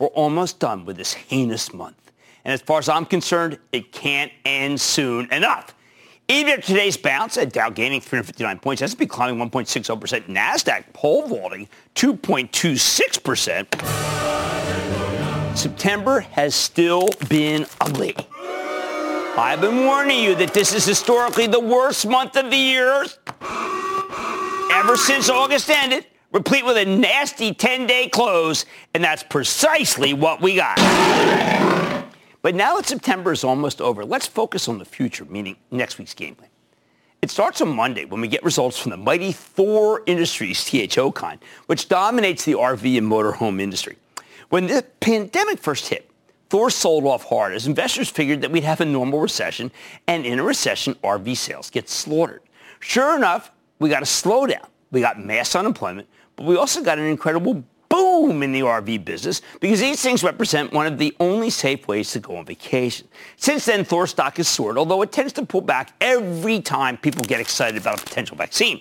We're almost done with this heinous month. And as far as I'm concerned, it can't end soon enough. Even at today's bounce, at Dow gaining 359 points, S&P climbing 1.60%, NASDAQ pole vaulting 2.26%. September has still been ugly. I've been warning you that this is historically the worst month of the year ever since August ended replete with a nasty 10-day close, and that's precisely what we got. But now that September is almost over, let's focus on the future, meaning next week's game plan. It starts on Monday when we get results from the mighty Thor Industries THOCON, which dominates the RV and motorhome industry. When the pandemic first hit, Thor sold off hard as investors figured that we'd have a normal recession, and in a recession, RV sales get slaughtered. Sure enough, we got a slowdown. We got mass unemployment, but we also got an incredible boom in the RV business because these things represent one of the only safe ways to go on vacation. Since then, Thor stock has soared, although it tends to pull back every time people get excited about a potential vaccine.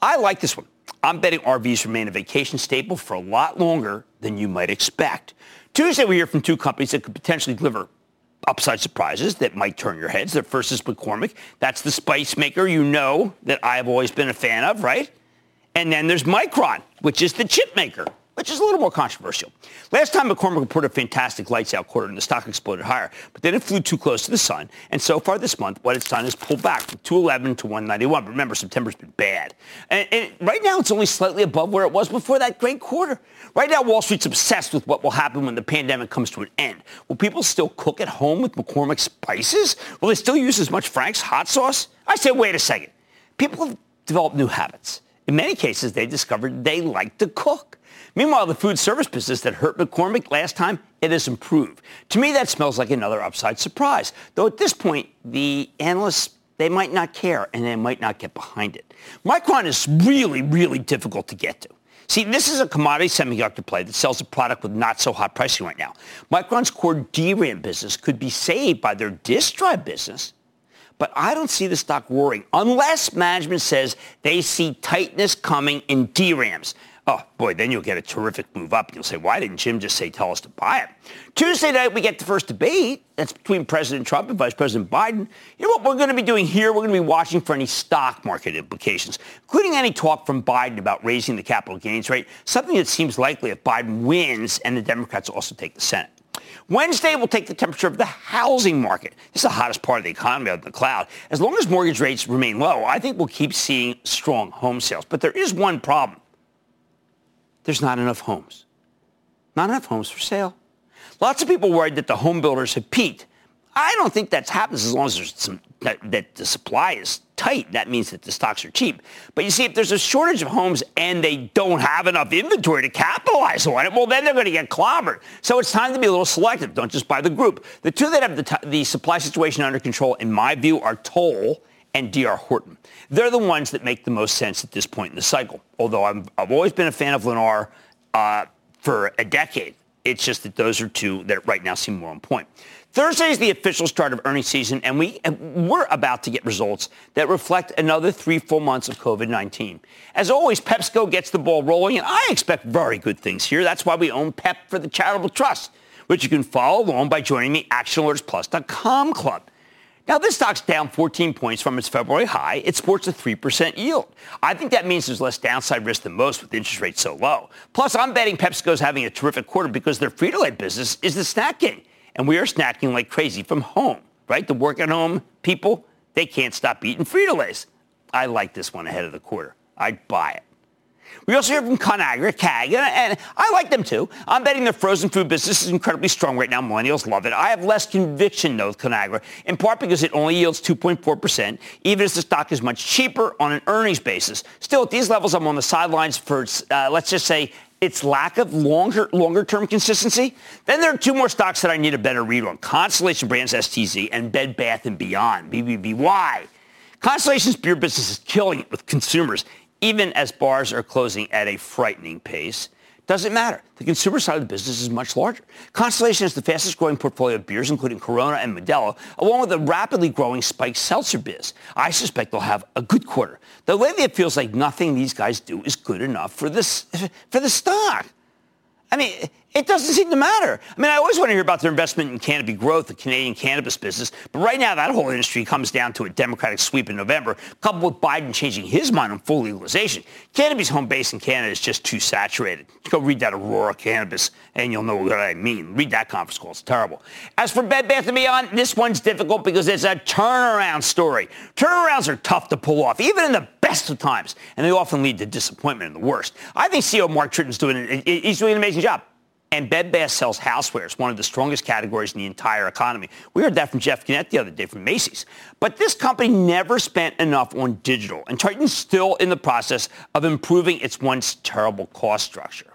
I like this one. I'm betting RVs remain a vacation staple for a lot longer than you might expect. Tuesday, we hear from two companies that could potentially deliver upside surprises that might turn your heads. The first is McCormick. That's the spice maker you know that I've always been a fan of, right? And then there's Micron, which is the chip maker, which is a little more controversial. Last time McCormick reported a fantastic lights out quarter and the stock exploded higher, but then it flew too close to the sun. And so far this month, what it's done is pull back from 211 to 191. But remember, September's been bad. And, and right now, it's only slightly above where it was before that great quarter. Right now, Wall Street's obsessed with what will happen when the pandemic comes to an end. Will people still cook at home with McCormick spices? Will they still use as much Frank's hot sauce? I say, wait a second. People have developed new habits. In many cases, they discovered they like to cook. Meanwhile, the food service business that hurt McCormick last time, it has improved. To me, that smells like another upside surprise. Though at this point, the analysts, they might not care and they might not get behind it. Micron is really, really difficult to get to. See, this is a commodity semiconductor play that sells a product with not so hot pricing right now. Micron's core DRAM business could be saved by their disk drive business but I don't see the stock worrying unless management says they see tightness coming in DRAMs. Oh, boy, then you'll get a terrific move up. You'll say, why didn't Jim just say tell us to buy it? Tuesday night, we get the first debate. That's between President Trump and Vice President Biden. You know what we're going to be doing here? We're going to be watching for any stock market implications, including any talk from Biden about raising the capital gains rate, something that seems likely if Biden wins and the Democrats also take the Senate. Wednesday, we'll take the temperature of the housing market. This is the hottest part of the economy out of the cloud. As long as mortgage rates remain low, I think we'll keep seeing strong home sales. But there is one problem. There's not enough homes. Not enough homes for sale. Lots of people worried that the home builders have peaked. I don't think that happens as long as there's some, that, that the supply is tight. That means that the stocks are cheap. But you see, if there's a shortage of homes and they don't have enough inventory to capitalize on it, well, then they're going to get clobbered. So it's time to be a little selective. Don't just buy the group. The two that have the, t- the supply situation under control, in my view, are Toll and DR Horton. They're the ones that make the most sense at this point in the cycle. Although i have always been a fan of Lennar uh, for a decade. It's just that those are two that right now seem more on point. Thursday is the official start of earnings season, and we, we're about to get results that reflect another three full months of COVID-19. As always, PepsiCo gets the ball rolling, and I expect very good things here. That's why we own PEP for the Charitable Trust, which you can follow along by joining the ActionAlertsPlus.com club. Now, this stock's down 14 points from its February high. It sports a 3% yield. I think that means there's less downside risk than most with interest rates so low. Plus, I'm betting PepsiCo's having a terrific quarter because their Frito-Lay business is the snacking. And we are snacking like crazy from home, right? The work at home people, they can't stop eating Frito-Lays. I like this one ahead of the quarter. I'd buy it. We also hear from Conagra, CAG, and, I like them too. I'm betting their frozen food business is incredibly strong right now. Millennials love it. I have less conviction, though, with Conagra, in part because it only yields 2.4%, even as the stock is much cheaper on an earnings basis. Still, at these levels, I'm on the sidelines for, uh, let's just say, its lack of longer longer term consistency. Then there are two more stocks that I need a better read on: Constellation Brands STZ and Bed Bath and Beyond BBBY. Constellation's beer business is killing it with consumers even as bars are closing at a frightening pace. Doesn't matter. The consumer side of the business is much larger. Constellation is the fastest growing portfolio of beers, including Corona and Modelo, along with the rapidly growing Spiked Seltzer biz. I suspect they'll have a good quarter. The lately it feels like nothing these guys do is good enough for this for the stock. I mean, it doesn't seem to matter. I mean, I always want to hear about their investment in Canopy Growth, the Canadian cannabis business. But right now, that whole industry comes down to a Democratic sweep in November, coupled with Biden changing his mind on full legalization. Canopy's home base in Canada is just too saturated. Go read that Aurora Cannabis, and you'll know what I mean. Read that conference call. It's terrible. As for Bed Bath & Beyond, this one's difficult because it's a turnaround story. Turnarounds are tough to pull off, even in the best of times, and they often lead to disappointment in the worst. I think CEO Mark Tritton's doing, he's doing an amazing job. And Bed Bath sells housewares, one of the strongest categories in the entire economy. We heard that from Jeff Gennette the other day from Macy's. But this company never spent enough on digital, and Tritton's still in the process of improving its once terrible cost structure.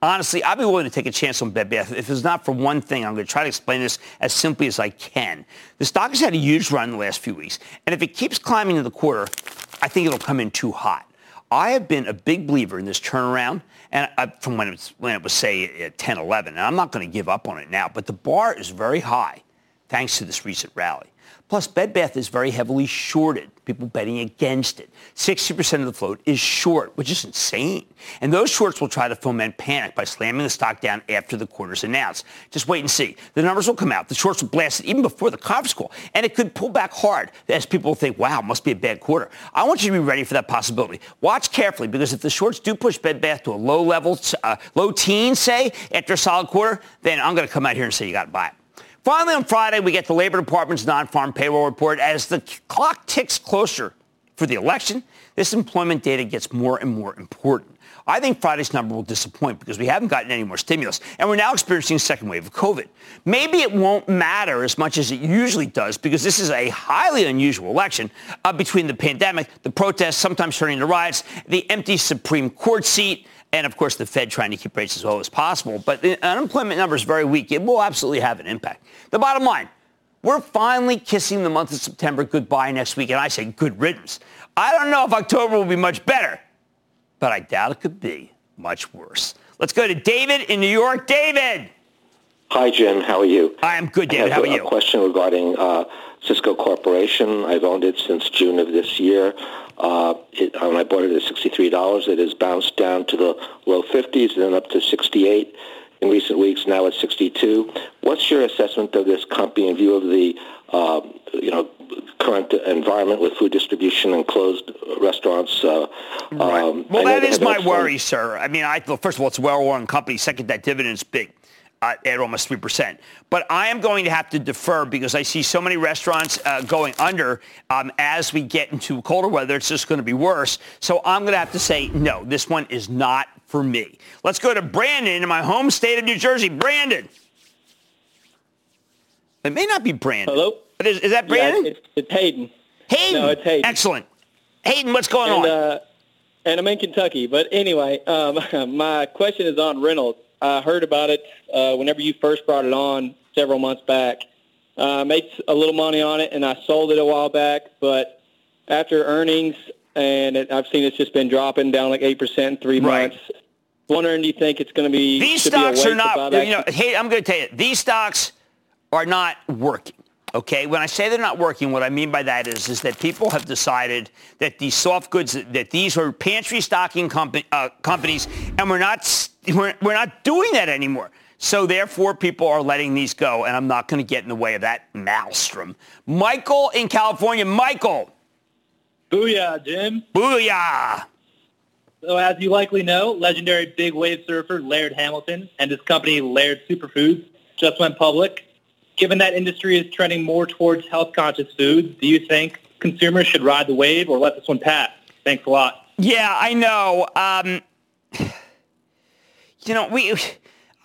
Honestly, I'd be willing to take a chance on Bed Bath. If it's not for one thing, I'm going to try to explain this as simply as I can. The stock has had a huge run in the last few weeks, and if it keeps climbing in the quarter, I think it'll come in too hot. I have been a big believer in this turnaround and I, from when it was, when it was say at 10, 11. And I'm not going to give up on it now, but the bar is very high thanks to this recent rally. Plus, Bed Bath is very heavily shorted, people betting against it. 60% of the float is short, which is insane. And those shorts will try to foment panic by slamming the stock down after the quarter's announced. Just wait and see. The numbers will come out. The shorts will blast it even before the conference call. And it could pull back hard as people think, wow, must be a bad quarter. I want you to be ready for that possibility. Watch carefully because if the shorts do push Bed Bath to a low level, uh, low teen, say, after a solid quarter, then I'm going to come out here and say you got to buy it. Finally, on Friday, we get the Labor Department's non-farm payroll report. As the clock ticks closer for the election, this employment data gets more and more important. I think Friday's number will disappoint because we haven't gotten any more stimulus, and we're now experiencing a second wave of COVID. Maybe it won't matter as much as it usually does because this is a highly unusual election uh, between the pandemic, the protests, sometimes turning to riots, the empty Supreme Court seat, and of course the Fed trying to keep rates as low as possible. But the unemployment number is very weak. It will absolutely have an impact. The bottom line, we're finally kissing the month of September goodbye next week, and I say good riddance. I don't know if October will be much better, but I doubt it could be much worse. Let's go to David in New York. David. Hi, Jim. How are you? I am good, David. How are you? A question regarding uh, Sysco Corporation. I've owned it since June of this year. Uh, it, when I bought it at $63, it has bounced down to the low 50s and then up to 68 in recent weeks. Now it's 62. What's your assessment of this company in view of the, uh, you know, current environment with food distribution and closed restaurants? Uh, right. Um, well, that is my worry, sir. I mean, I first of all, it's a well-run company. Second, that dividend is big uh, at almost 3%. But I am going to have to defer because I see so many restaurants uh, going under um, as we get into colder weather. It's just going to be worse. So I'm going to have to say, no, this one is not for me. Let's go to Brandon in my home state of New Jersey. Brandon. It may not be Brandon. Hello? But is, is that Brandon? Yeah, it's, it's, Hayden. Hayden. No, it's Hayden. Excellent. Hayden, what's going and, on? Uh, and I'm in Kentucky. But anyway, um, my question is on Reynolds. I heard about it uh, whenever you first brought it on several months back. Uh, made a little money on it, and I sold it a while back. But after earnings, and it, I've seen it's just been dropping down like eight percent in three right. months. Wondering, do you think it's going to be these stocks are not? You know, hey, I'm going to tell you, these stocks are not working. Okay, when I say they're not working, what I mean by that is, is that people have decided that these soft goods, that these are pantry stocking uh, companies, and we're not, we're, we're not doing that anymore. So therefore, people are letting these go, and I'm not going to get in the way of that maelstrom. Michael in California. Michael. Booyah, Jim. Booyah. So as you likely know, legendary big wave surfer Laird Hamilton and his company Laird Superfoods just went public. Given that industry is trending more towards health-conscious foods, do you think consumers should ride the wave or let this one pass? Thanks a lot. Yeah, I know. Um, you know, we,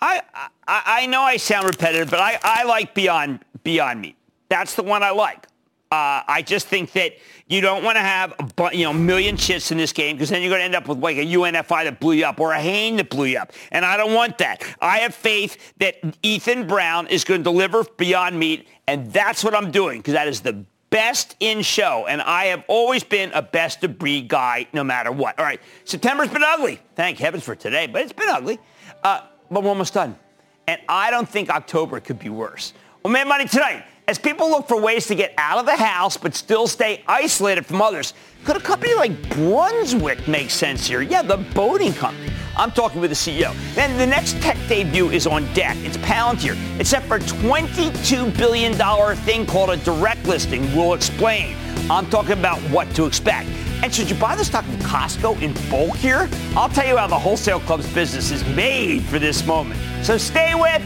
I, I, I know I sound repetitive, but I, I like Beyond Beyond Meat. That's the one I like. Uh, I just think that you don't want to have a you know million shits in this game because then you're going to end up with like a UNFI that blew you up or a Hain that blew you up, and I don't want that. I have faith that Ethan Brown is going to deliver Beyond Meat, and that's what I'm doing because that is the best in show, and I have always been a best of breed guy no matter what. All right, September's been ugly. Thank heavens for today, but it's been ugly. Uh, but we're almost done, and I don't think October could be worse. Well, Mad Money tonight. As people look for ways to get out of the house but still stay isolated from others, could a company like Brunswick make sense here? Yeah, the boating company. I'm talking with the CEO. Then the next tech debut is on deck. It's Palantir. It's set for a $22 billion thing called a direct listing. We'll explain. I'm talking about what to expect. And should you buy the stock of Costco in bulk here? I'll tell you how the wholesale club's business is made for this moment. So stay with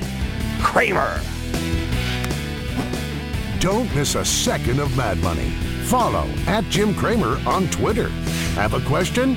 Cramer. Don't miss a second of Mad Money. Follow at Jim Cramer on Twitter. Have a question?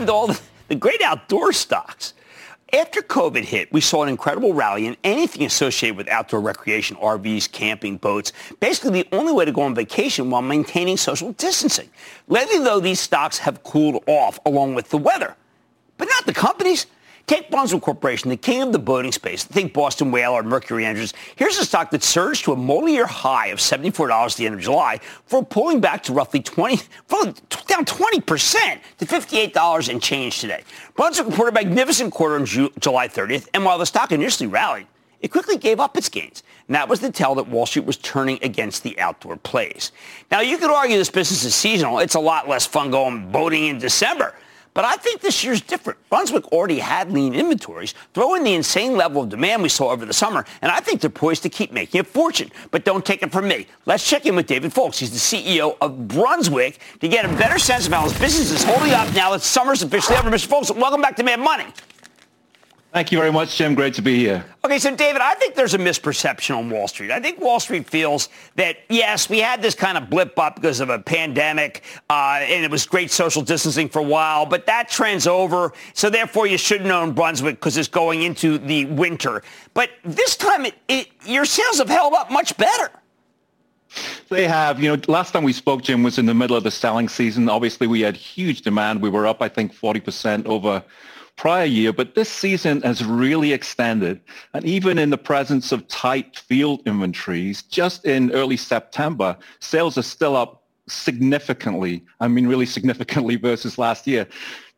Happened to all the, the great outdoor stocks? After COVID hit, we saw an incredible rally in anything associated with outdoor recreation, RVs, camping, boats. Basically, the only way to go on vacation while maintaining social distancing. Lately, though, these stocks have cooled off along with the weather. But not the companies. Take Brunswick Corporation, the king of the boating space. Think Boston Whaler or Mercury Engines. Here's a stock that surged to a multi-year high of $74 at the end of July for pulling back to roughly 20, down 20% to $58 and change today. Brunswick reported a magnificent quarter on Ju- July 30th, and while the stock initially rallied, it quickly gave up its gains. And that was the tell that Wall Street was turning against the outdoor plays. Now, you could argue this business is seasonal. It's a lot less fun going boating in December. But I think this year's different. Brunswick already had lean inventories. Throw in the insane level of demand we saw over the summer, and I think they're poised to keep making a fortune. But don't take it from me. Let's check in with David Foulkes. He's the CEO of Brunswick to get a better sense of how his business is holding up now that summer's officially over. Mr. Foulkes, welcome back to Mad Money. Thank you very much, Jim. Great to be here. Okay, so David, I think there's a misperception on Wall Street. I think Wall Street feels that, yes, we had this kind of blip up because of a pandemic, uh, and it was great social distancing for a while, but that trend's over. So therefore, you shouldn't own Brunswick because it's going into the winter. But this time, it, it, your sales have held up much better. They have. You know, last time we spoke, Jim, was in the middle of the selling season. Obviously, we had huge demand. We were up, I think, 40% over prior year, but this season has really extended. And even in the presence of tight field inventories, just in early September, sales are still up significantly. I mean, really significantly versus last year.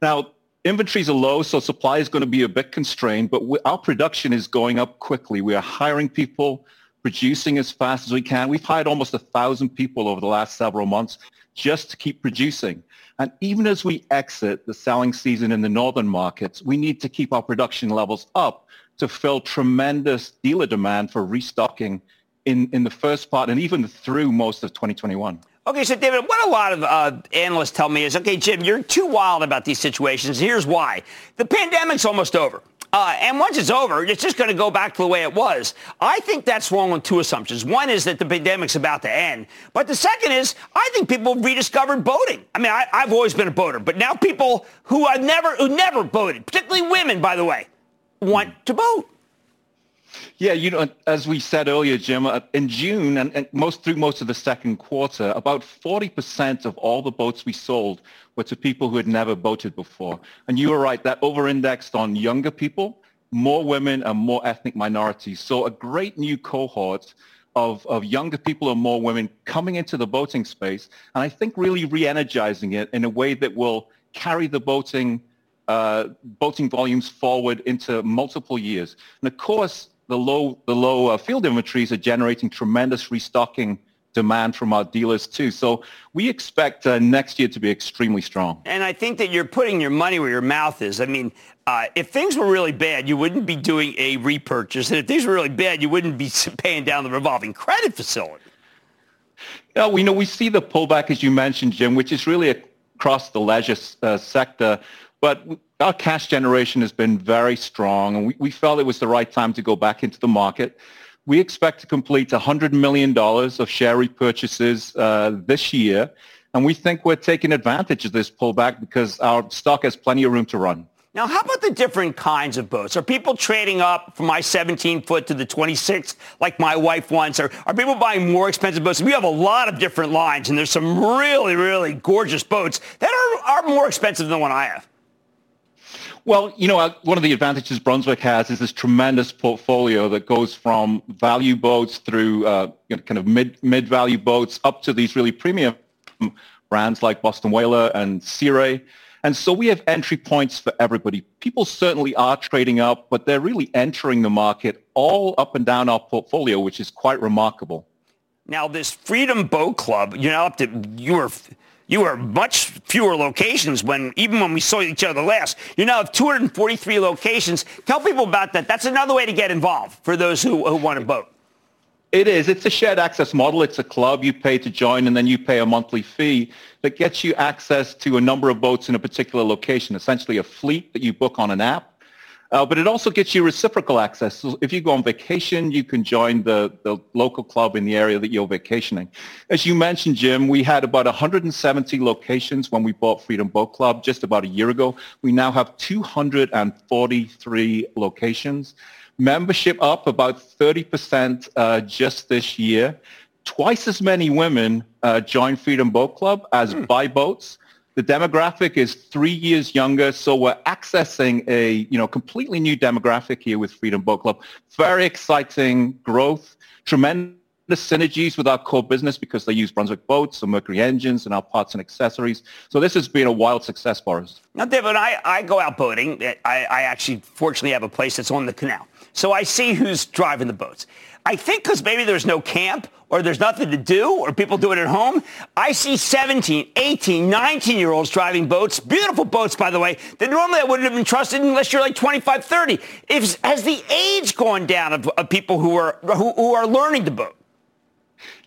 Now, inventories are low, so supply is going to be a bit constrained, but we, our production is going up quickly. We are hiring people, producing as fast as we can. We've hired almost a thousand people over the last several months just to keep producing. And even as we exit the selling season in the northern markets, we need to keep our production levels up to fill tremendous dealer demand for restocking in, in the first part and even through most of 2021. Okay, so David, what a lot of uh, analysts tell me is, okay, Jim, you're too wild about these situations. Here's why. The pandemic's almost over. Uh, and once it's over, it's just going to go back to the way it was. I think that's wrong on two assumptions. One is that the pandemic's about to end. But the second is, I think people rediscovered boating. I mean, I, have always been a boater, but now people who have never, who never boated, particularly women, by the way, want to boat. Yeah, you know, as we said earlier, Jim, uh, in June and, and, most through most of the second quarter, about 40% of all the boats we sold were to people who had never boated before. And you were right, that over-indexed on younger people, more women and more ethnic minorities. So a great new cohort of, of younger people and more women coming into the boating space. And I think really re-energizing it in a way that will carry the boating uh, boating volumes forward into multiple years. And of course, the low, the low uh, field inventories are generating tremendous restocking demand from our dealers too. So we expect uh, next year to be extremely strong. And I think that you're putting your money where your mouth is. I mean, uh, if things were really bad, you wouldn't be doing a repurchase. And if things were really bad, you wouldn't be paying down the revolving credit facility. Yeah, we know we see the pullback, as you mentioned, Jim, which is really across the leisure uh, sector. But our cash generation has been very strong, and we, we felt it was the right time to go back into the market. We expect to complete $100 million of share repurchases uh, this year, and we think we're taking advantage of this pullback because our stock has plenty of room to run. Now, how about the different kinds of boats? Are people trading up from my 17 foot to the 26 like my wife wants? Or are people buying more expensive boats? We have a lot of different lines, and there's some really, really gorgeous boats that are, are more expensive than the one I have. Well, you know, uh, one of the advantages Brunswick has is this tremendous portfolio that goes from value boats through uh, you know, kind of mid mid value boats up to these really premium brands like Boston Whaler and Sea Ray. And so we have entry points for everybody. People certainly are trading up, but they're really entering the market all up and down our portfolio, which is quite remarkable. Now, this Freedom Boat Club, you know, up to you were you were much fewer locations when even when we saw each other last. You now have 243 locations. Tell people about that. That's another way to get involved for those who, who want to boat. It is. It's a shared access model. It's a club. You pay to join and then you pay a monthly fee that gets you access to a number of boats in a particular location, essentially a fleet that you book on an app. Uh, but it also gets you reciprocal access. So if you go on vacation, you can join the, the local club in the area that you're vacationing. As you mentioned, Jim, we had about 170 locations when we bought Freedom Boat Club just about a year ago. We now have 243 locations. Membership up about 30% uh, just this year. Twice as many women uh, join Freedom Boat Club as mm. buy boats. The demographic is three years younger, so we're accessing a you know completely new demographic here with Freedom Boat Club. Very exciting growth, tremendous synergies with our core business because they use Brunswick boats and Mercury engines and our parts and accessories. So this has been a wild success for us. Now, David, I, I go out boating. I, I actually fortunately have a place that's on the canal. So I see who's driving the boats. I think because maybe there's no camp or there's nothing to do or people do it at home, I see 17, 18, 19 year olds driving boats, beautiful boats, by the way, that normally I wouldn't have been trusted unless you're like 25, 30. If, has the age gone down of, of people who are, who, who are learning to boat?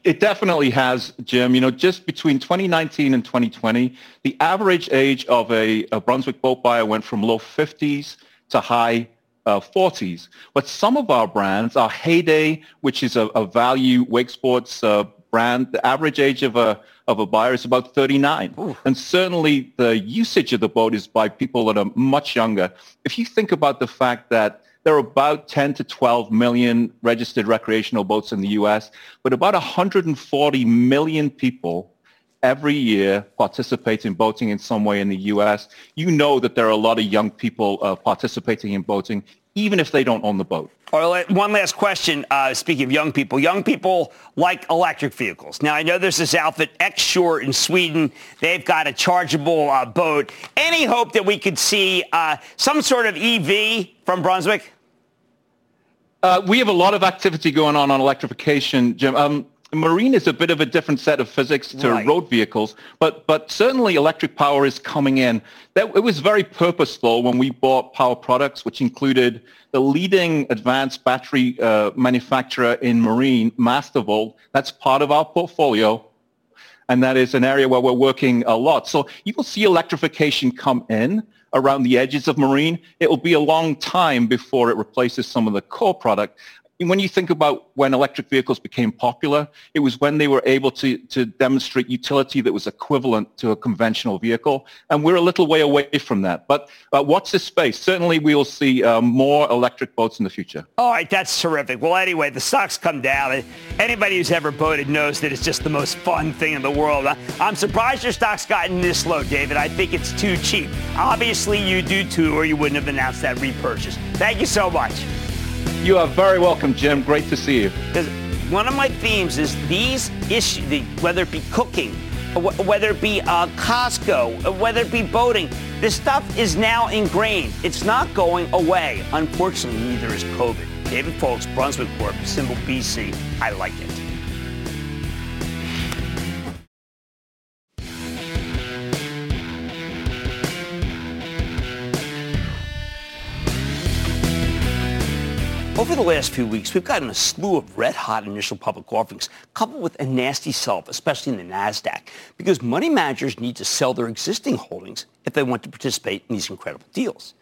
It definitely has, Jim. You know, just between 2019 and 2020, the average age of a, a Brunswick boat buyer went from low 50s to high uh, 40s. But some of our brands, our Heyday, which is a, a value wake sports uh, brand, the average age of a of a buyer is about 39. Ooh. And certainly the usage of the boat is by people that are much younger. If you think about the fact that there are about 10 to 12 million registered recreational boats in the U.S., but about 140 million people every year participate in boating in some way in the U.S., you know that there are a lot of young people uh, participating in boating, even if they don't own the boat. All right, one last question. Uh, speaking of young people, young people like electric vehicles. Now, I know there's this outfit, X-Shore in Sweden. They've got a chargeable uh, boat. Any hope that we could see uh, some sort of EV from Brunswick? Uh, we have a lot of activity going on on electrification, Jim. Um, marine is a bit of a different set of physics to right. road vehicles, but but certainly electric power is coming in. That it was very purposeful when we bought Power Products, which included the leading advanced battery uh, manufacturer in marine, Mastervolt. That's part of our portfolio, and that is an area where we're working a lot. So you will see electrification come in. around the edges of marine, it will be a long time before it replaces some of the core product when you think about when electric vehicles became popular, it was when they were able to, to demonstrate utility that was equivalent to a conventional vehicle. And we're a little way away from that. But uh, watch this space. Certainly we will see uh, more electric boats in the future. All right, that's terrific. Well, anyway, the stocks come down. Anybody who's ever boated knows that it's just the most fun thing in the world. I'm surprised your stock's gotten this low, David. I think it's too cheap. Obviously, you do too, or you wouldn't have announced that repurchase. Thank you so much. You are very welcome, Jim. Great to see you. One of my themes is these issues, whether it be cooking, whether it be uh, Costco, whether it be boating, this stuff is now ingrained. It's not going away. Unfortunately, neither is COVID. David Foulkes, Brunswick Corp, symbol BC. I like it. Over the last few weeks, we've gotten a slew of red-hot initial public offerings, coupled with a nasty sell-off, especially in the NASDAQ, because money managers need to sell their existing holdings if they want to participate in these incredible deals.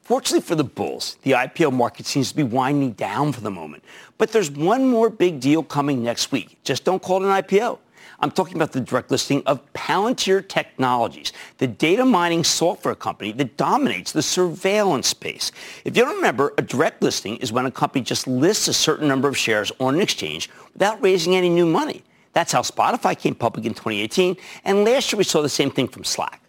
Fortunately for the bulls, the IPO market seems to be winding down for the moment. But there's one more big deal coming next week. Just don't call it an IPO. I'm talking about the direct listing of Palantir Technologies, the data mining software company that dominates the surveillance space. If you don't remember, a direct listing is when a company just lists a certain number of shares on an exchange without raising any new money. That's how Spotify came public in 2018, and last year we saw the same thing from Slack.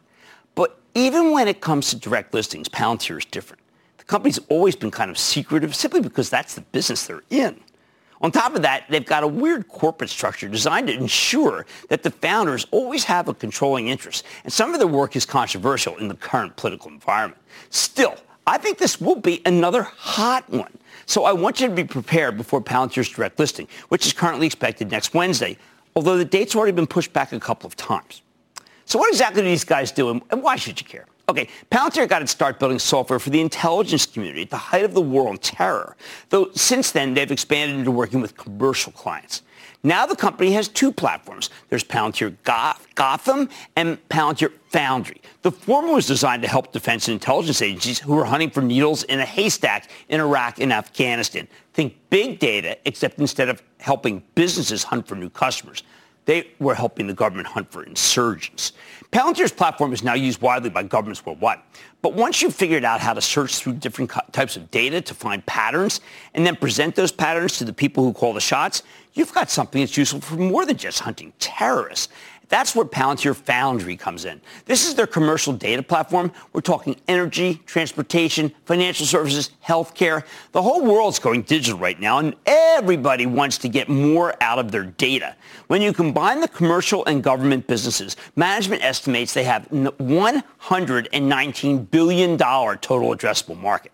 But even when it comes to direct listings, Palantir is different. The company's always been kind of secretive simply because that's the business they're in. On top of that, they've got a weird corporate structure designed to ensure that the founders always have a controlling interest. And some of their work is controversial in the current political environment. Still, I think this will be another hot one. So I want you to be prepared before Palantir's direct listing, which is currently expected next Wednesday, although the date's already been pushed back a couple of times. So what exactly do these guys do, and why should you care? Okay, Palantir got its start building software for the intelligence community at the height of the war on terror, though since then they've expanded into working with commercial clients. Now the company has two platforms. There's Palantir Gotham and Palantir Foundry. The former was designed to help defense and intelligence agencies who are hunting for needles in a haystack in Iraq and Afghanistan. Think big data, except instead of helping businesses hunt for new customers, they were helping the government hunt for insurgents. Palantir's platform is now used widely by governments worldwide. But once you've figured out how to search through different types of data to find patterns and then present those patterns to the people who call the shots, you've got something that's useful for more than just hunting terrorists. That's where Palantir Foundry comes in. This is their commercial data platform. We're talking energy, transportation, financial services, healthcare. The whole world's going digital right now, and everybody wants to get more out of their data. When you combine the commercial and government businesses, management estimates they have $119 billion total addressable market.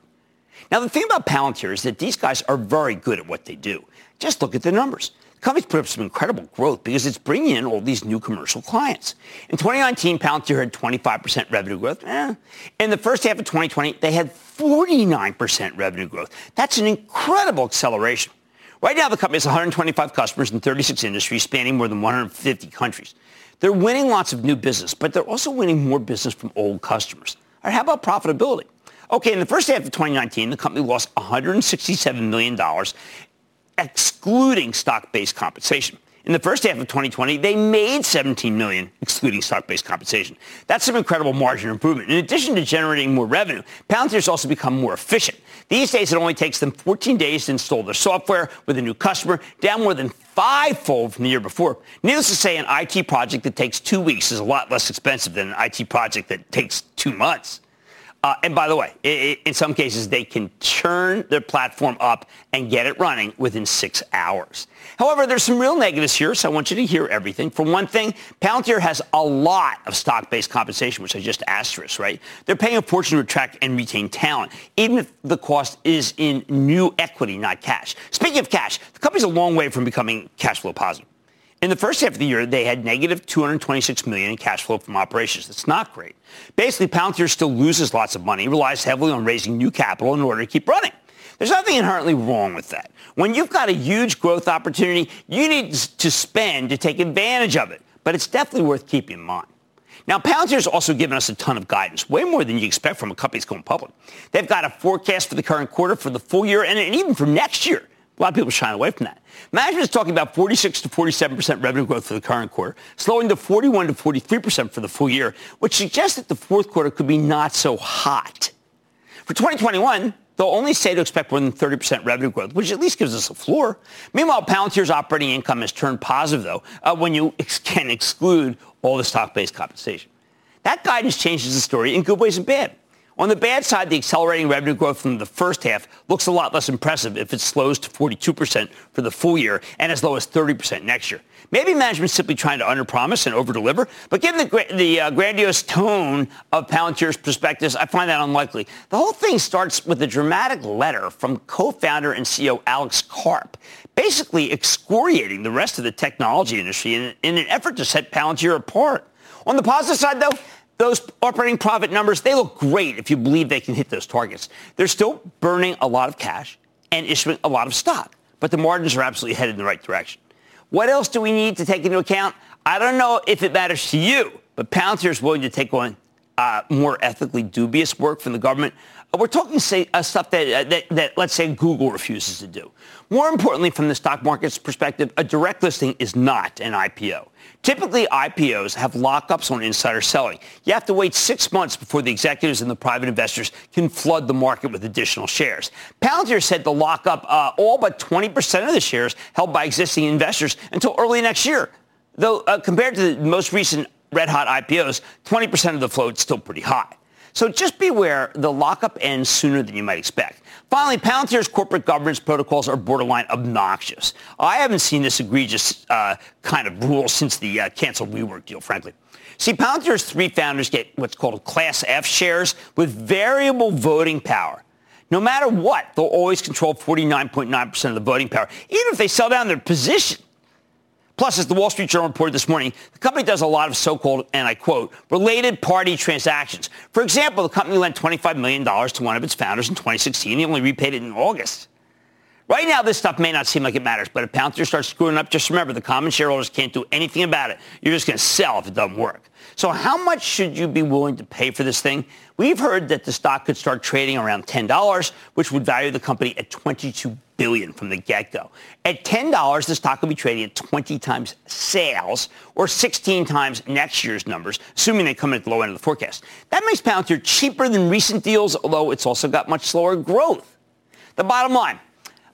Now, the thing about Palantir is that these guys are very good at what they do. Just look at the numbers. The company's put up some incredible growth because it's bringing in all these new commercial clients. In 2019, Palantir had 25% revenue growth. Eh. In the first half of 2020, they had 49% revenue growth. That's an incredible acceleration. Right now, the company has 125 customers in 36 industries spanning more than 150 countries. They're winning lots of new business, but they're also winning more business from old customers. All right, how about profitability? Okay, in the first half of 2019, the company lost $167 million excluding stock-based compensation. In the first half of 2020, they made 17 million, excluding stock-based compensation. That's some incredible margin improvement. In addition to generating more revenue, Palantir's also become more efficient. These days, it only takes them 14 days to install their software with a new customer, down more than fivefold from the year before. Needless to say, an IT project that takes two weeks is a lot less expensive than an IT project that takes two months. Uh, and by the way, it, in some cases, they can turn their platform up and get it running within six hours. However, there's some real negatives here, so I want you to hear everything. For one thing, Palantir has a lot of stock-based compensation, which I just asterisk, right? They're paying a fortune to attract and retain talent, even if the cost is in new equity, not cash. Speaking of cash, the company's a long way from becoming cash flow positive. In the first half of the year, they had negative 226 million in cash flow from operations. That's not great. Basically, Palantir still loses lots of money, relies heavily on raising new capital in order to keep running. There's nothing inherently wrong with that. When you've got a huge growth opportunity, you need to spend to take advantage of it. But it's definitely worth keeping in mind. Now, Palantir's also given us a ton of guidance, way more than you expect from a company that's going public. They've got a forecast for the current quarter, for the full year, and, and even for next year. A lot of people shying away from that. Management is talking about 46 to 47% revenue growth for the current quarter, slowing to 41 to 43% for the full year, which suggests that the fourth quarter could be not so hot. For 2021, they'll only say to expect more than 30% revenue growth, which at least gives us a floor. Meanwhile, Palantir's operating income has turned positive, though, uh, when you ex- can exclude all the stock-based compensation. That guidance changes the story in good ways and bad. On the bad side, the accelerating revenue growth from the first half looks a lot less impressive if it slows to 42% for the full year and as low as 30% next year. Maybe management's simply trying to underpromise and overdeliver, but given the, the uh, grandiose tone of Palantir's prospectus, I find that unlikely. The whole thing starts with a dramatic letter from co-founder and CEO Alex Karp, basically excoriating the rest of the technology industry in, in an effort to set Palantir apart. On the positive side, though, those operating profit numbers, they look great if you believe they can hit those targets. They're still burning a lot of cash and issuing a lot of stock, but the margins are absolutely headed in the right direction. What else do we need to take into account? I don't know if it matters to you, but Palantir is willing to take on uh, more ethically dubious work from the government. We're talking say, uh, stuff that, uh, that, that, let's say, Google refuses to do. More importantly, from the stock market's perspective, a direct listing is not an IPO. Typically, IPOs have lockups on insider selling. You have to wait six months before the executives and the private investors can flood the market with additional shares. Palantir said to lock up uh, all but 20% of the shares held by existing investors until early next year. Though uh, compared to the most recent red-hot IPOs, 20% of the float is still pretty high. So just beware, the lockup ends sooner than you might expect. Finally, Palantir's corporate governance protocols are borderline obnoxious. I haven't seen this egregious uh, kind of rule since the uh, canceled WeWork deal, frankly. See, Palantir's three founders get what's called Class F shares with variable voting power. No matter what, they'll always control 49.9% of the voting power, even if they sell down their position. Plus, as the Wall Street Journal reported this morning, the company does a lot of so-called, and I quote, related party transactions. For example, the company lent $25 million to one of its founders in 2016. He only repaid it in August. Right now, this stuff may not seem like it matters, but if Palantir starts screwing up, just remember the common shareholders can't do anything about it. You're just going to sell if it doesn't work. So how much should you be willing to pay for this thing? We've heard that the stock could start trading around $10, which would value the company at 22 billion from the get-go. At $10, the stock will be trading at 20 times sales or 16 times next year's numbers, assuming they come in at the low end of the forecast. That makes Palantir cheaper than recent deals, although it's also got much slower growth. The bottom line,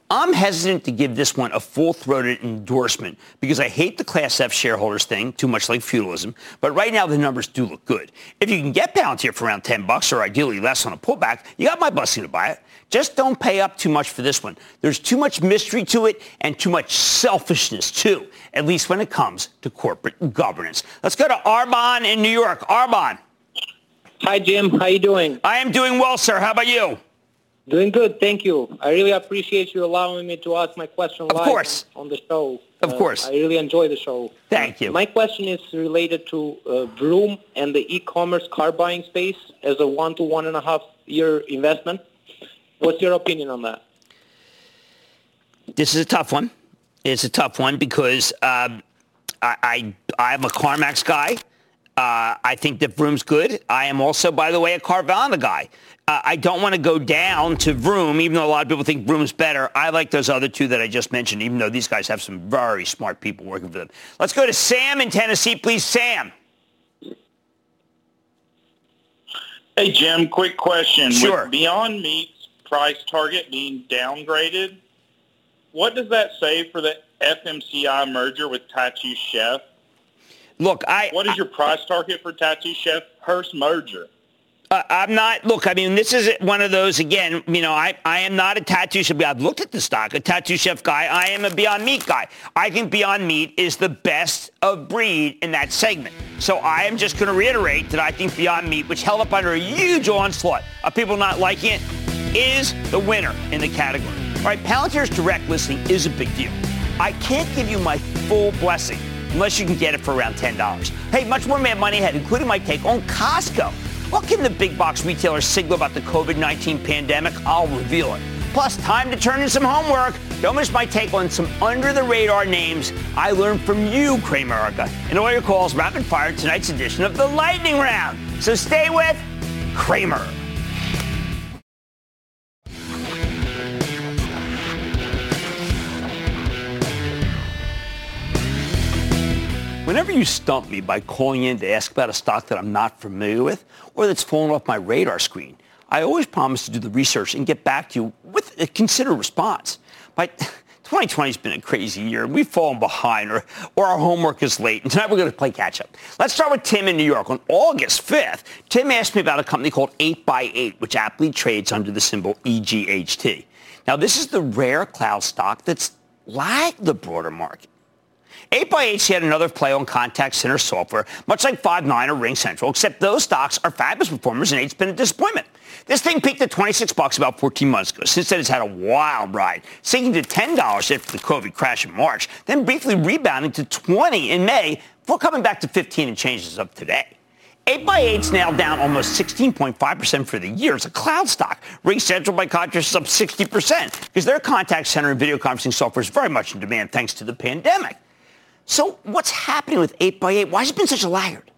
I'm hesitant to give this one a full-throated endorsement because I hate the Class F shareholders thing, too much like feudalism. But right now, the numbers do look good. If you can get Palantir for around 10 bucks or ideally less on a pullback, you got my blessing to buy it. Just don't pay up too much for this one. There's too much mystery to it and too much selfishness, too, at least when it comes to corporate governance. Let's go to Arbon in New York. Arbon. Hi, Jim. How you doing? I am doing well, sir. How about you? Doing good, thank you. I really appreciate you allowing me to ask my question of live course. On, the show. Of uh, course. I really enjoy the show. Thank you. My question is related to uh, Vroom and the e-commerce car buying space as a one to one and a half year investment. What's your opinion on that? This is a tough one. It's a tough one because um, I, I I'm a CarMax guy. Uh, I think that Vroom's good. I am also, by the way, a Carvana guy. Uh, I don't want to go down to Vroom, even though a lot of people think Vroom's better. I like those other two that I just mentioned, even though these guys have some very smart people working for them. Let's go to Sam in Tennessee, please. Sam. Hey, Jim, quick question. Sure. With Beyond Meat's price target being downgraded, what does that say for the FMCI merger with Tattooed Chef? Look, I. What is your price target for Tattooed Chef Hearst merger? Uh, I'm not. Look, I mean, this is one of those. Again, you know, I, I am not a tattoo chef. Guy. I've looked at the stock, a tattoo chef guy. I am a Beyond Meat guy. I think Beyond Meat is the best of breed in that segment. So I am just going to reiterate that I think Beyond Meat, which held up under a huge onslaught of people not liking it, is the winner in the category. All right, Palantir's direct listing is a big deal. I can't give you my full blessing unless you can get it for around $10. Hey, much more Mad Money ahead, including my take on Costco. What can the big box retailer signal about the COVID-19 pandemic? I'll reveal it. Plus, time to turn in some homework. Don't miss my take on some under-the-radar names I learned from you, Cramerica. and all your calls rapid fire tonight's edition of the Lightning Round. So stay with Cramer. Whenever you stump me by calling in to ask about a stock that I'm not familiar with or that's fallen off my radar screen, I always promise to do the research and get back to you with a considered response. But 2020 has been a crazy year. And we've fallen behind or, or our homework is late. And tonight we're going to play catch up. Let's start with Tim in New York. On August 5th, Tim asked me about a company called 8x8, which aptly trades under the symbol EGHT. Now, this is the rare cloud stock that's lagged the broader market. 8x8 had another play on contact center software, much like Five9 or RingCentral, except those stocks are fabulous performers and 8's been a disappointment. This thing peaked at 26 bucks about 14 months ago. Since then, it's had a wild ride, sinking to $10 after the COVID crash in March, then briefly rebounding to 20 in May before coming back to 15 and changes of today. 8x8's now down almost 16.5% for the year. It's a cloud stock. RingCentral, by contrast, is up 60% because their contact center and video conferencing software is very much in demand thanks to the pandemic. So what's happening with 8x8? Why has it been such a laggard?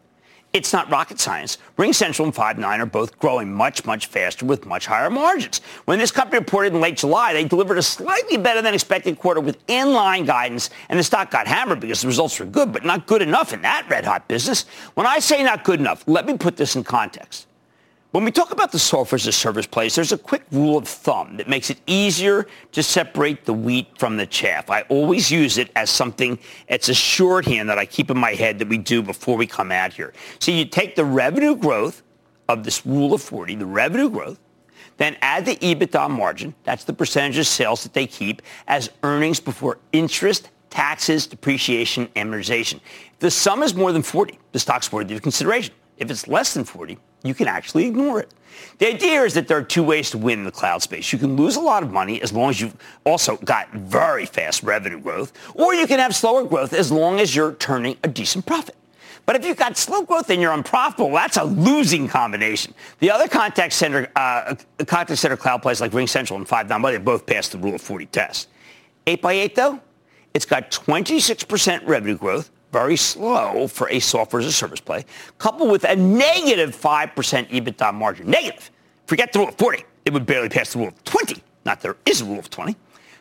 It's not rocket science. RingCentral and Five9 are both growing much, much faster with much higher margins. When this company reported in late July, they delivered a slightly better than expected quarter with inline guidance, and the stock got hammered because the results were good, but not good enough in that red-hot business. When I say not good enough, let me put this in context. When we talk about the software as a service plays, there's a quick rule of thumb that makes it easier to separate the wheat from the chaff. I always use it as something, it's a shorthand that I keep in my head that we do before we come out here. So you take the revenue growth of this rule of 40, the revenue growth, then add the EBITDA margin, that's the percentage of sales that they keep, as earnings before interest, taxes, depreciation, amortization. If the sum is more than 40, the stock's worthy of consideration. If it's less than 40, you can actually ignore it. The idea is that there are two ways to win in the cloud space. You can lose a lot of money as long as you've also got very fast revenue growth, or you can have slower growth as long as you're turning a decent profit. But if you've got slow growth and you're unprofitable, that's a losing combination. The other contact center, uh, contact center cloud plays like RingCentral and Five9, they both passed the Rule of 40 test. 8x8, though, it's got 26% revenue growth, very slow for a software as a service play, coupled with a negative 5% EBITDA margin. Negative. Forget the rule of 40. It would barely pass the rule of 20. Not there is a rule of 20.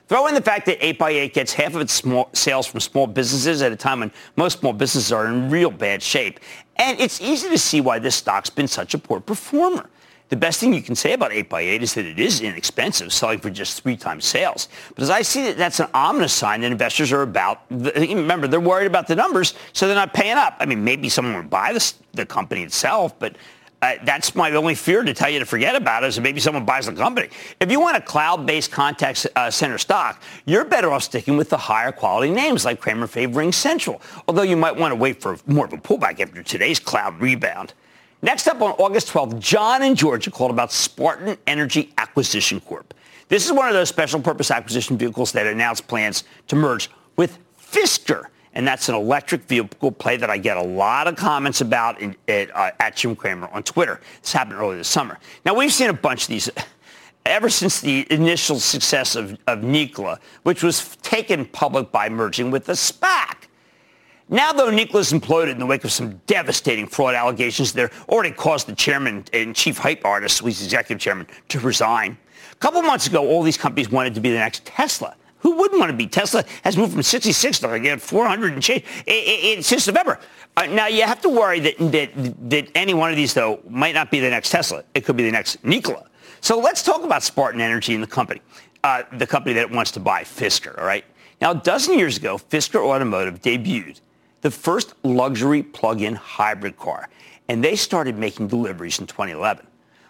Throw in the fact that 8x8 gets half of its small sales from small businesses at a time when most small businesses are in real bad shape. And it's easy to see why this stock's been such a poor performer. The best thing you can say about 8x8 is that it is inexpensive, selling for just three times sales. But as I see it, that's an ominous sign that investors are about, the, remember, they're worried about the numbers, so they're not paying up. I mean, maybe someone would buy this, the company itself, but uh, that's my only fear to tell you to forget about it is that maybe someone buys the company. If you want a cloud-based contact uh, center stock, you're better off sticking with the higher quality names like Cramer favorite RingCentral, although you might want to wait for more of a pullback after today's cloud rebound. Next up on August 12th, John in Georgia called about Spartan Energy Acquisition Corp. This is one of those special purpose acquisition vehicles that announced plans to merge with Fisker. And that's an electric vehicle play that I get a lot of comments about in, at, uh, at Jim Cramer on Twitter. This happened earlier this summer. Now, we've seen a bunch of these ever since the initial success of, of Nikola, which was taken public by merging with the SPAC. Now, though, Nikola's imploded in the wake of some devastating fraud allegations that already caused the chairman and chief hype artist, who's executive chairman, to resign. A couple months ago, all these companies wanted to be the next Tesla. Who wouldn't want to be? Tesla has moved from 66 to again 400 and change it, it, it, since November. Uh, now you have to worry that, that that any one of these though might not be the next Tesla. It could be the next Nikola. So let's talk about Spartan Energy and the company, uh, the company that wants to buy Fisker. All right. Now a dozen years ago, Fisker Automotive debuted the first luxury plug-in hybrid car, and they started making deliveries in 2011.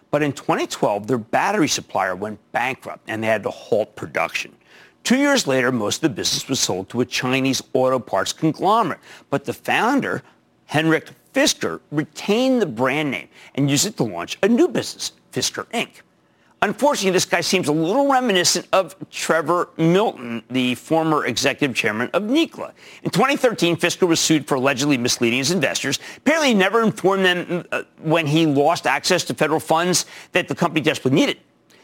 But in 2012, their battery supplier went bankrupt and they had to halt production. Two years later, most of the business was sold to a Chinese auto parts conglomerate. But the founder, Henrik Fisker, retained the brand name and used it to launch a new business, Fisker Inc. Unfortunately, this guy seems a little reminiscent of Trevor Milton, the former executive chairman of Nikola. In 2013, Fisker was sued for allegedly misleading his investors. Apparently, he never informed them uh, when he lost access to federal funds that the company desperately needed.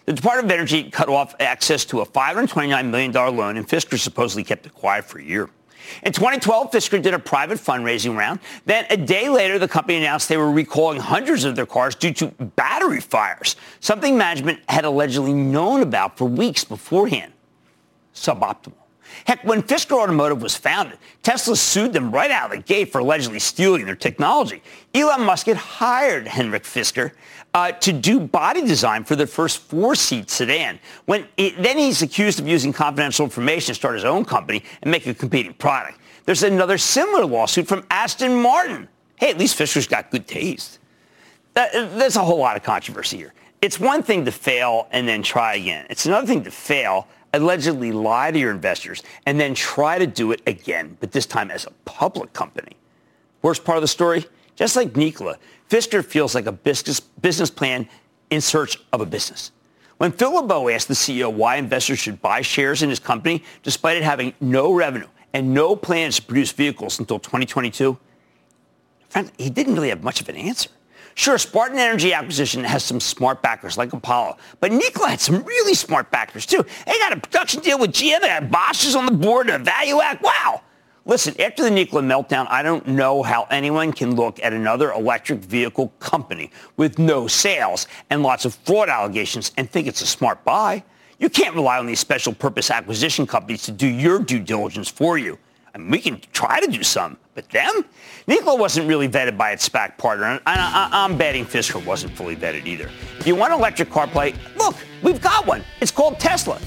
The Department of Energy cut off access to a $529 million loan, and Fisker supposedly kept it quiet for a year. In 2012, Fisker did a private fundraising round. Then a day later, the company announced they were recalling hundreds of their cars due to battery fires, something management had allegedly known about for weeks beforehand. Suboptimal. Heck, when Fisker Automotive was founded, Tesla sued them right out of the gate for allegedly stealing their technology. Elon Musk had hired Henrik Fisker uh, to do body design for the first four-seat sedan. When it, then he's accused of using confidential information to start his own company and make a competing product. There's another similar lawsuit from Aston Martin. Hey, at least Fisker's got good taste. That, there's a whole lot of controversy here. It's one thing to fail and then try again. It's another thing to fail, allegedly lie to your investors, and then try to do it again, but this time as a public company. Worst part of the story? Just like Nikola, Fisker feels like a business, business plan in search of a business. When Phil LeBeau asked the CEO why investors should buy shares in his company, despite it having no revenue and no plans to produce vehicles until 2022, frankly, he didn't really have much of an answer. Sure, Spartan Energy Acquisition has some smart backers like Apollo, but Nikola had some really smart backers too. They got a production deal with GM, they got Bosch's on the board, a ValueAct. Wow. Listen, after the Nikola meltdown, I don't know how anyone can look at another electric vehicle company with no sales and lots of fraud allegations and think it's a smart buy. You can't rely on these special purpose acquisition companies to do your due diligence for you. I mean, we can try to do some, but them? Nikola wasn't really vetted by its SPAC partner, and I, am betting Fisker wasn't fully vetted either. If you want an electric car play, look, we've got one. It's called Tesla.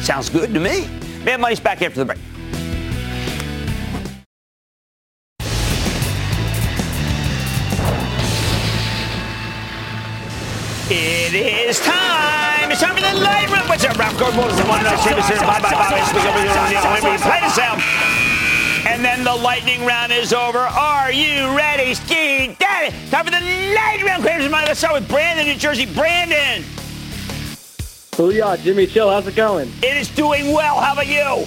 Sounds good to me. Mad Money's back after the break. It is time. It's time for the light room. What's up, Ralph Gordon? Motors, one night service here. Bye, bye, bye. Play the sound. And then the lightning round is over. Are you ready, Ski Daddy? Time for the lightning round. Claims money. Let's start with Brandon, New Jersey. Brandon. Booyah, Jimmy Chill. How's it going? It is doing well. How about you?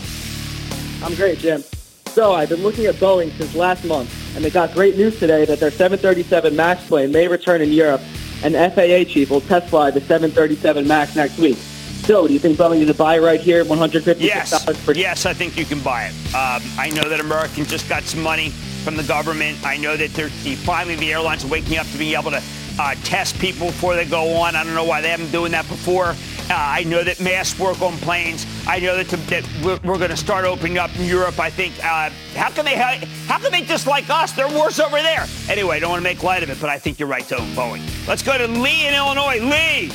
I'm great, Jim. So I've been looking at Boeing since last month, and they got great news today that their 737 MAX plane may return in Europe and FAA chief will test fly the 737 MAX next week. So, do you think Boeing is a buy right here, at $150 yes. per Yes, I think you can buy it. Um, I know that American just got some money from the government. I know that they're finally the airlines are waking up to being able to uh, test people before they go on. I don't know why they haven't been doing that before. Uh, I know that masks work on planes. I know that, to, that we're, we're going to start opening up in Europe. I think. Uh, how can they how can they dislike us? They're worse over there. Anyway, I don't want to make light of it, but I think you're right to own Boeing. Let's go to Lee in Illinois. Lee.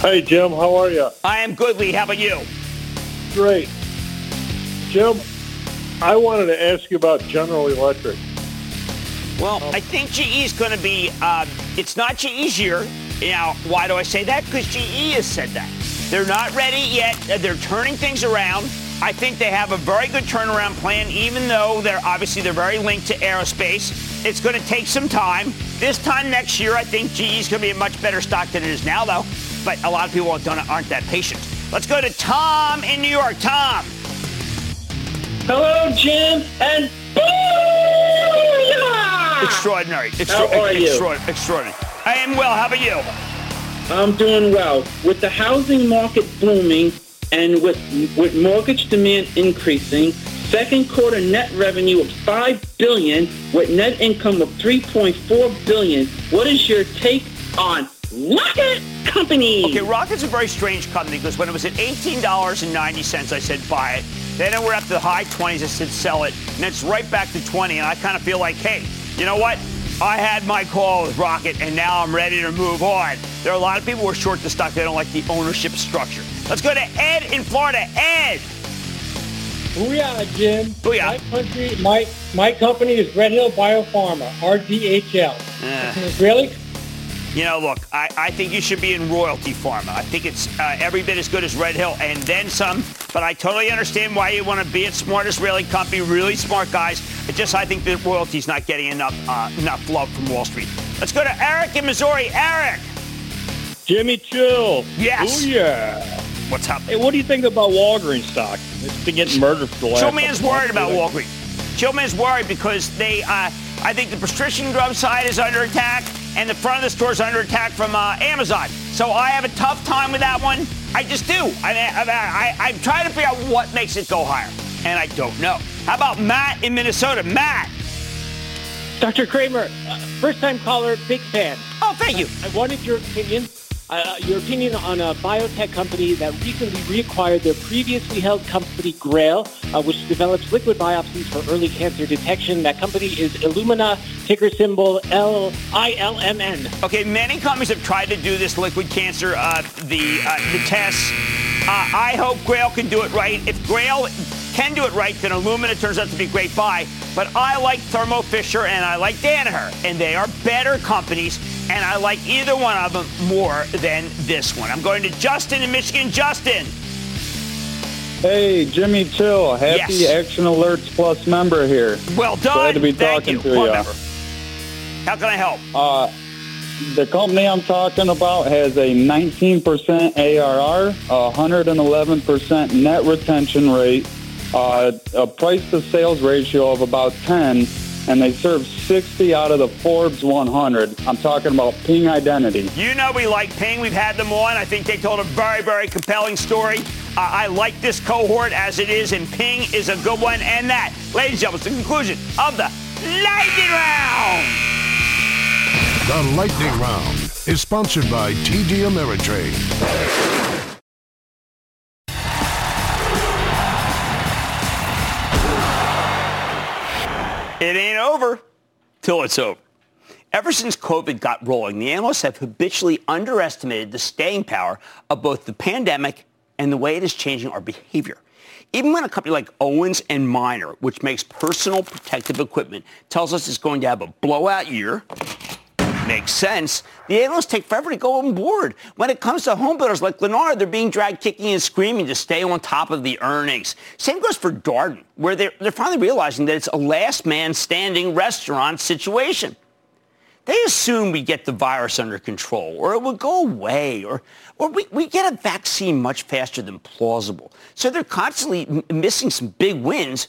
Hey Jim, how are you? I am good, Lee. How about you? Great, Jim. I wanted to ask you about General Electric. Well, I think GE is going to be. Uh, it's not GE's year. Now, why do I say that? Because GE has said that. They're not ready yet. Uh, they're turning things around. I think they have a very good turnaround plan, even though they're obviously they're very linked to aerospace. It's going to take some time. This time next year, I think GE is going to be a much better stock than it is now, though. But a lot of people aren't that patient. Let's go to Tom in New York. Tom. Hello, Jim, and Extraordinary. Extra- How are you? extraordinary. I am well. How about you? I'm doing well. With the housing market booming and with with mortgage demand increasing, second quarter net revenue of 5 billion with net income of 3.4 billion. What is your take on Rocket Company? Okay, Rocket's a very strange company because when it was at $18.90, I said buy it. Then we're up to the high 20s. I said sell it. And it's right back to 20. And I kind of feel like, hey, you know what? I had my call with Rocket, and now I'm ready to move on. There are a lot of people who are short the stock. They don't like the ownership structure. Let's go to Ed in Florida. Ed. Booyah, Jim. Booyah. My country, my, my company is RedHill Biopharma, RDHL. Uh, it's an Israeli you know, look, I, I think you should be in Royalty Pharma. I think it's uh, every bit as good as RedHill and then some. But I totally understand why you want to be at smart Israeli company, really smart guys. It just I think that Royalty's not getting enough uh, enough love from Wall Street. Let's go to Eric in Missouri. Eric. Jimmy Chill. Yes. Oh yeah. What's up? Hey, what do you think about Walgreens stock? It's been getting murdered for the last. Chillman's worried about Walgreens. Chillman's worried because they. Uh, I think the prescription drug side is under attack and the front of the store is under attack from uh, Amazon. So I have a tough time with that one. I just do. I, I, I, am trying to figure out what makes it go higher, and I don't know. How about Matt in Minnesota? Matt. Dr. Cramer, uh, first time caller, big fan. Oh, thank you. I wanted your opinion uh, your opinion on a biotech company that recently reacquired their previously held company Grail, uh, which develops liquid biopsies for early cancer detection. That company is Illumina, ticker symbol L-I-L-M-N. Okay, many companies have tried to do this liquid cancer, uh, the, uh, the tests. Uh, I hope Grail can do it right. If Grail can do it right, then Illumina turns out to be great buy. But I like Thermo Fisher and I like Danaher, and they are better companies and I like either one of them more than this one. I'm going to Justin in Michigan. Justin. Hey, Jimmy Chill, Happy yes. Action Alerts Plus member here. Well done. Glad to be Thank talking you. to you. Member. How can I help? Uh, the company I'm talking about has a 19% ARR, 111% net retention rate, uh, a price to sales ratio of about 10, and they serve 60 out of the Forbes 100. I'm talking about Ping Identity. You know we like Ping. We've had them on. I think they told a very, very compelling story. Uh, I like this cohort as it is, and Ping is a good one. And that, ladies and gentlemen, is the conclusion of the Lightning Round. The Lightning Round is sponsored by TD Ameritrade. It ain't over till it's over. Ever since COVID got rolling, the analysts have habitually underestimated the staying power of both the pandemic and the way it is changing our behavior. Even when a company like Owens and Minor, which makes personal protective equipment, tells us it's going to have a blowout year, Makes sense. The analysts take forever to go on board. When it comes to home builders like Lennar, they're being dragged kicking and screaming to stay on top of the earnings. Same goes for Darden, where they're, they're finally realizing that it's a last man standing restaurant situation. They assume we get the virus under control or it will go away or, or we, we get a vaccine much faster than plausible. So they're constantly m- missing some big wins,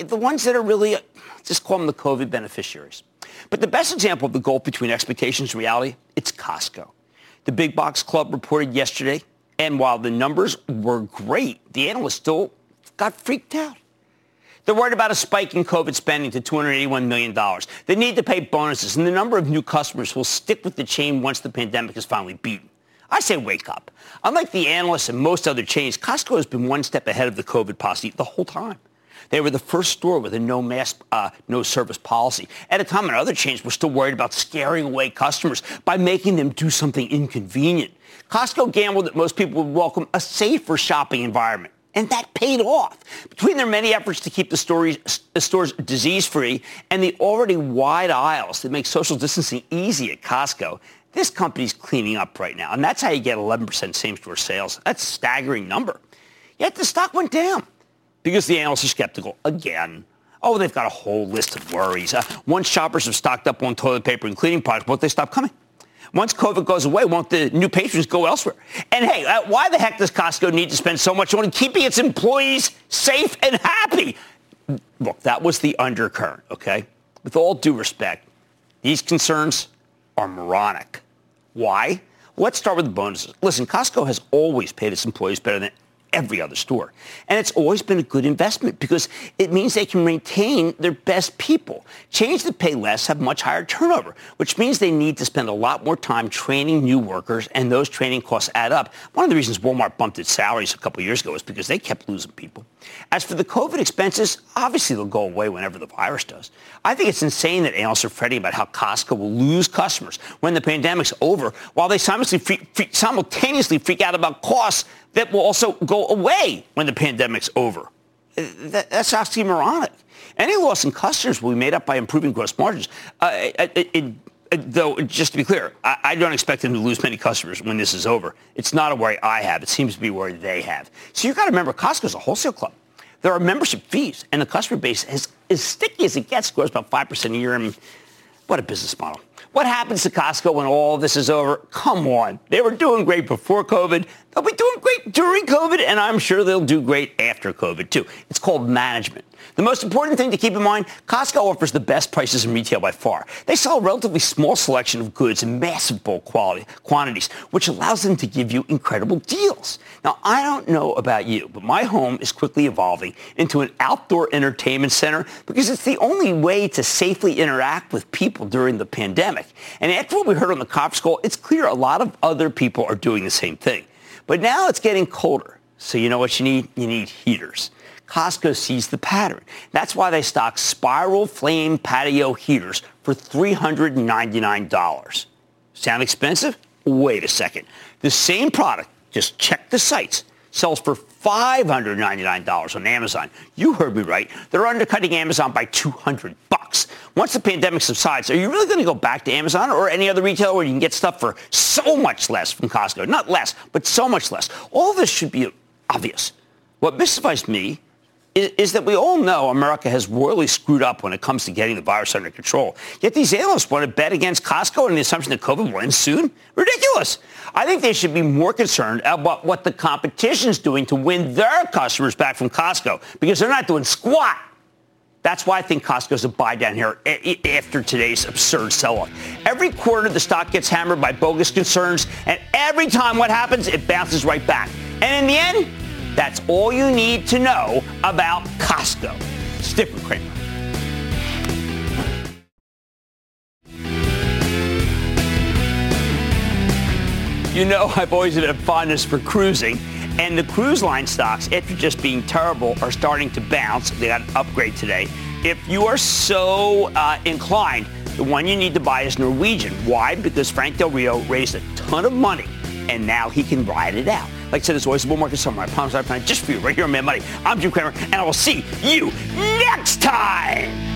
the ones that are really, just call them the COVID beneficiaries. But the best example of the gulf between expectations and reality, it's Costco. The big box club reported yesterday, and while the numbers were great, the analysts still got freaked out. They're worried about a spike in COVID spending to $281 million. They need to pay bonuses, and the number of new customers will stick with the chain once the pandemic is finally beaten. I say wake up. Unlike the analysts and most other chains, Costco has been one step ahead of the COVID posse the whole time. They were the first store with a no mask, uh, no service policy. At a time when other chains were still worried about scaring away customers by making them do something inconvenient. Costco gambled that most people would welcome a safer shopping environment. And that paid off. Between their many efforts to keep the, stores disease-free and the already wide aisles that make social distancing easy at Costco, this company's cleaning up right now. And that's how you get 11% same-store sales. That's a staggering number. Yet the stock went down because the analysts are skeptical again. Oh, they've got a whole list of worries. Uh, once shoppers have stocked up on toilet paper and cleaning products, won't they stop coming? Once COVID goes away, won't the new patrons go elsewhere? And hey, uh, why the heck does Costco need to spend so much on keeping its employees safe and happy? Look, that was the undercurrent, okay? With all due respect, these concerns are moronic. Why? Let's start with the bonuses. Listen, Costco has always paid its employees better than every other store. And it's always been a good investment because it means they can maintain their best people. Chains that pay less have much higher turnover, which means they need to spend a lot more time training new workers, and those training costs add up. One of the reasons Walmart bumped its salaries a couple years ago is because they kept losing people. As for the COVID expenses, obviously they'll go away whenever the virus does. I think it's insane that analysts are fretting about how Costco will lose customers when the pandemic's over, while they simultaneously freak out about costs that will also go away when the pandemic's over. Uh, that, that's oxymoronic. Any loss in customers will be made up by improving gross margins. Uh, it, it, it, Uh, though, just to be clear, I, I, don't expect them to lose many customers when this is over. It's not a worry I have. It seems to be a worry they have. So you've got to remember, Costco's a wholesale club. There are membership fees, and the customer base is as sticky as it gets, grows about 5% a year. Mean, what a business model. What happens to Costco when all this is over? Come on. They were doing great before COVID. They'll be doing great during COVID, and I'm sure they'll do great after COVID, too. It's called management. The most important thing to keep in mind, Costco offers the best prices in retail by far. They sell a relatively small selection of goods in massive bulk quality, quantities, which allows them to give you incredible deals. Now, I don't know about you, but my home is quickly evolving into an outdoor entertainment center because it's the only way to safely interact with people during the pandemic. And after what we heard on the conference call, it's clear a lot of other people are doing the same thing. But now it's getting colder. So you know what you need? You need heaters. Costco sees the pattern. That's why they stock spiral flame patio heaters for $399. Sound expensive? Wait a second. The same product, just check the sites, sells for $599 on Amazon. You heard me right. They're undercutting Amazon by 200 bucks. Once the pandemic subsides, are you really going to go back to Amazon or any other retailer where you can get stuff for so much less from Costco? Not less, but so much less. All this should be obvious. What mystifies me is, that we all know America has royally screwed up when it comes to getting the virus under control. Yet these analysts want to bet against Costco on the assumption that COVID will end soon? Ridiculous. I think they should be more concerned about what the competition's doing to win their customers back from Costco because they're not doing squat. That's why I think Costco's a buy down here eh, eh, after today's absurd sell-off. Every quarter, the stock gets hammered by bogus concerns, and every time what happens, it bounces right back. And in the end, that's all you need to know about Costco. Stick with Cramer. You know, I've always had a fondness for cruising. And the cruise line stocks, after just being terrible, are starting to bounce. They got an upgrade today. If you are so uh, inclined, the one you need to buy is Norwegian. Why? Because Frank Del Rio raised a ton of money, and now he can ride it out. Like I said, it's always, the bull market summer. I promise I plan just for you right here on Mad Money. I'm Jim Cramer, and I will see you next time.